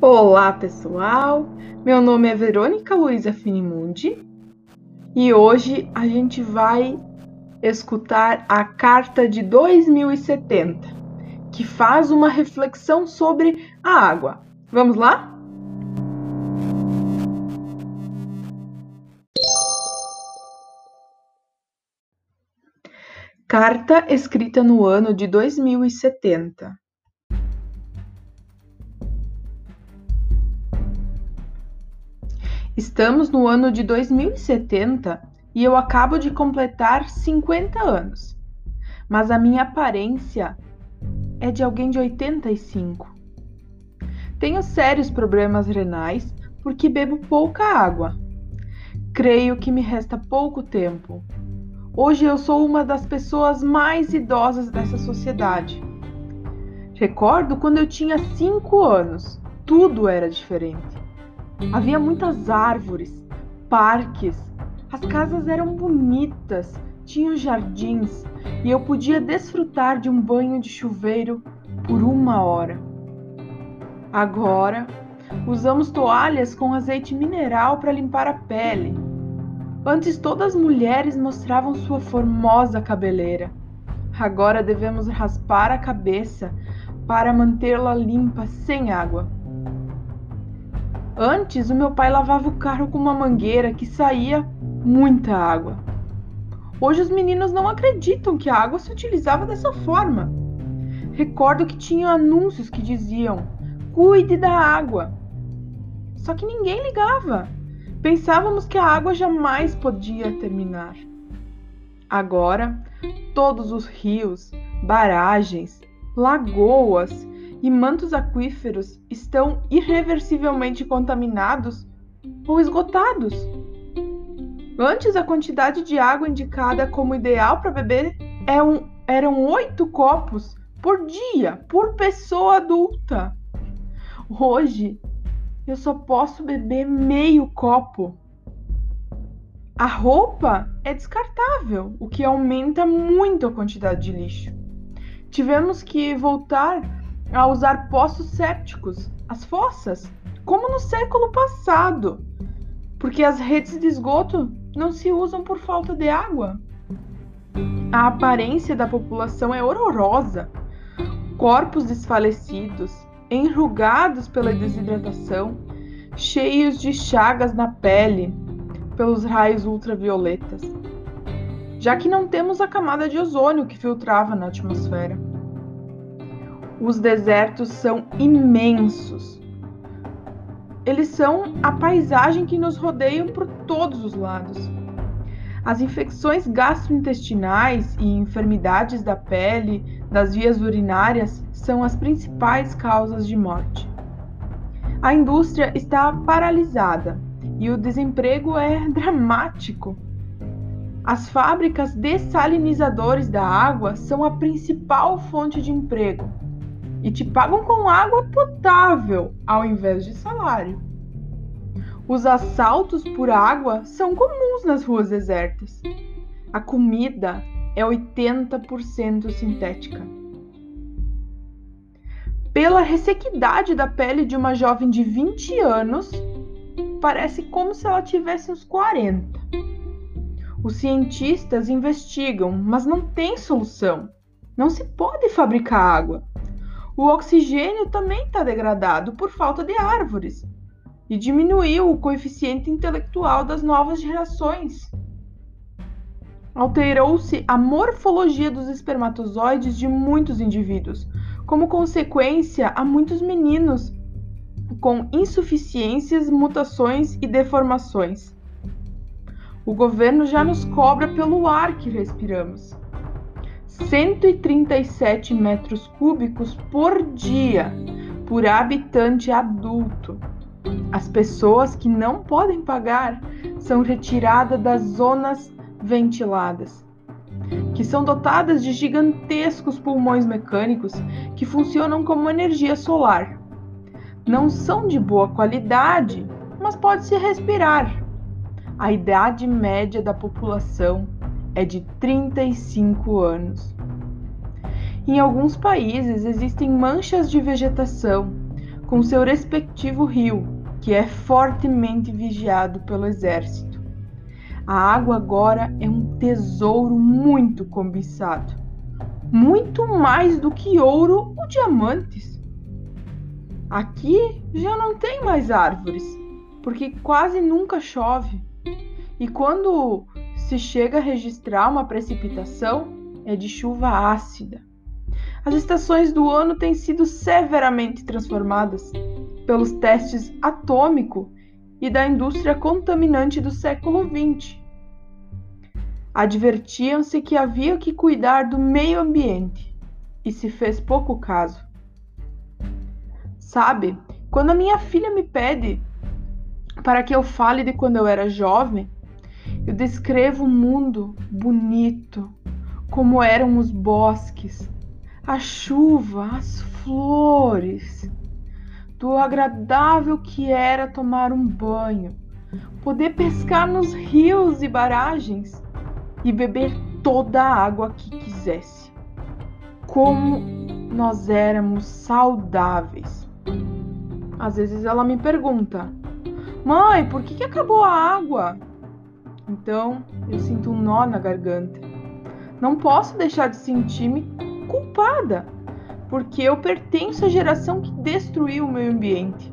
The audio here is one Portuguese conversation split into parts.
Olá, pessoal! Meu nome é Verônica Luiza Finimundi e hoje a gente vai escutar a Carta de 2070, que faz uma reflexão sobre a água. Vamos lá? Carta escrita no ano de 2070. Estamos no ano de 2070 e eu acabo de completar 50 anos. Mas a minha aparência é de alguém de 85. Tenho sérios problemas renais porque bebo pouca água. Creio que me resta pouco tempo. Hoje eu sou uma das pessoas mais idosas dessa sociedade. Recordo quando eu tinha 5 anos, tudo era diferente. Havia muitas árvores, parques, as casas eram bonitas, tinham jardins e eu podia desfrutar de um banho de chuveiro por uma hora. Agora, usamos toalhas com azeite mineral para limpar a pele. Antes, todas as mulheres mostravam sua formosa cabeleira. Agora devemos raspar a cabeça para mantê-la limpa sem água. Antes, o meu pai lavava o carro com uma mangueira que saía muita água. Hoje, os meninos não acreditam que a água se utilizava dessa forma. Recordo que tinham anúncios que diziam: cuide da água. Só que ninguém ligava. Pensávamos que a água jamais podia terminar. Agora, todos os rios, baragens, lagoas e mantos aquíferos estão irreversivelmente contaminados ou esgotados. Antes, a quantidade de água indicada como ideal para beber é eram oito copos por dia, por pessoa adulta. Hoje, eu só posso beber meio copo. A roupa é descartável, o que aumenta muito a quantidade de lixo. Tivemos que voltar a usar poços sépticos, as fossas, como no século passado, porque as redes de esgoto não se usam por falta de água. A aparência da população é horrorosa. Corpos desfalecidos, enrugados pela desidratação, cheios de chagas na pele pelos raios ultravioletas, já que não temos a camada de ozônio que filtrava na atmosfera. Os desertos são imensos. Eles são a paisagem que nos rodeia por todos os lados. As infecções gastrointestinais e enfermidades da pele, das vias urinárias, são as principais causas de morte. A indústria está paralisada e o desemprego é dramático. As fábricas dessalinizadores da água são a principal fonte de emprego e te pagam com água potável ao invés de salário. Os assaltos por água são comuns nas ruas desertas. A comida é 80% sintética. Pela ressequidade da pele de uma jovem de 20 anos, parece como se ela tivesse uns 40. Os cientistas investigam, mas não tem solução. Não se pode fabricar água. O oxigênio também está degradado por falta de árvores e diminuiu o coeficiente intelectual das novas gerações. Alterou-se a morfologia dos espermatozoides de muitos indivíduos, como consequência, há muitos meninos com insuficiências, mutações e deformações. O governo já nos cobra pelo ar que respiramos. 137 metros cúbicos por dia por habitante adulto. As pessoas que não podem pagar são retiradas das zonas ventiladas, que são dotadas de gigantescos pulmões mecânicos que funcionam como energia solar. Não são de boa qualidade, mas pode-se respirar. A idade média da população é de 35 anos. Em alguns países existem manchas de vegetação com seu respectivo rio, que é fortemente vigiado pelo exército. A água agora é um tesouro muito cobiçado, muito mais do que ouro ou diamantes. Aqui já não tem mais árvores, porque quase nunca chove. E quando se chega a registrar uma precipitação, é de chuva ácida. As estações do ano têm sido severamente transformadas pelos testes atômico e da indústria contaminante do século XX. Advertiam-se que havia que cuidar do meio ambiente e se fez pouco caso. Sabe, quando a minha filha me pede para que eu fale de quando eu era jovem, eu descrevo um mundo bonito, como eram os bosques, a chuva, as flores, do agradável que era tomar um banho, poder pescar nos rios e barragens e beber toda a água que quisesse. Como nós éramos saudáveis. Às vezes ela me pergunta: Mãe, por que, que acabou a água? Então eu sinto um nó na garganta. Não posso deixar de sentir-me culpada, porque eu pertenço à geração que destruiu o meio ambiente.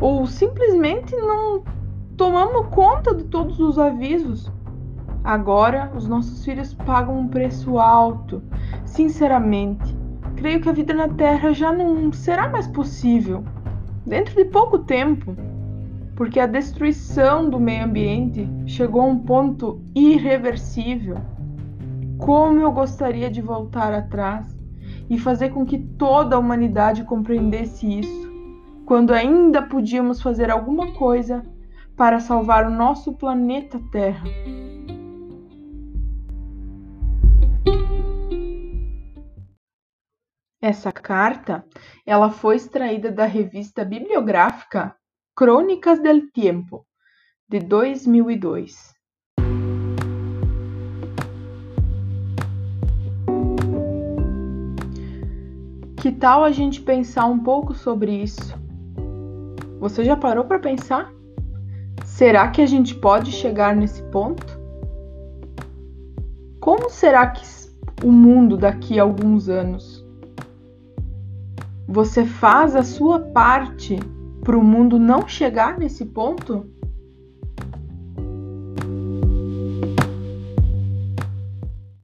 Ou simplesmente não tomamos conta de todos os avisos. Agora os nossos filhos pagam um preço alto. Sinceramente, creio que a vida na Terra já não será mais possível dentro de pouco tempo, porque a destruição do meio ambiente chegou a um ponto irreversível. Como eu gostaria de voltar atrás e fazer com que toda a humanidade compreendesse isso, quando ainda podíamos fazer alguma coisa para salvar o nosso planeta Terra. Essa carta, ela foi extraída da revista bibliográfica Crônicas del Tiempo, de 2002. Que tal a gente pensar um pouco sobre isso? Você já parou para pensar? Será que a gente pode chegar nesse ponto? Como será que o mundo daqui a alguns anos? Você faz a sua parte para o mundo não chegar nesse ponto?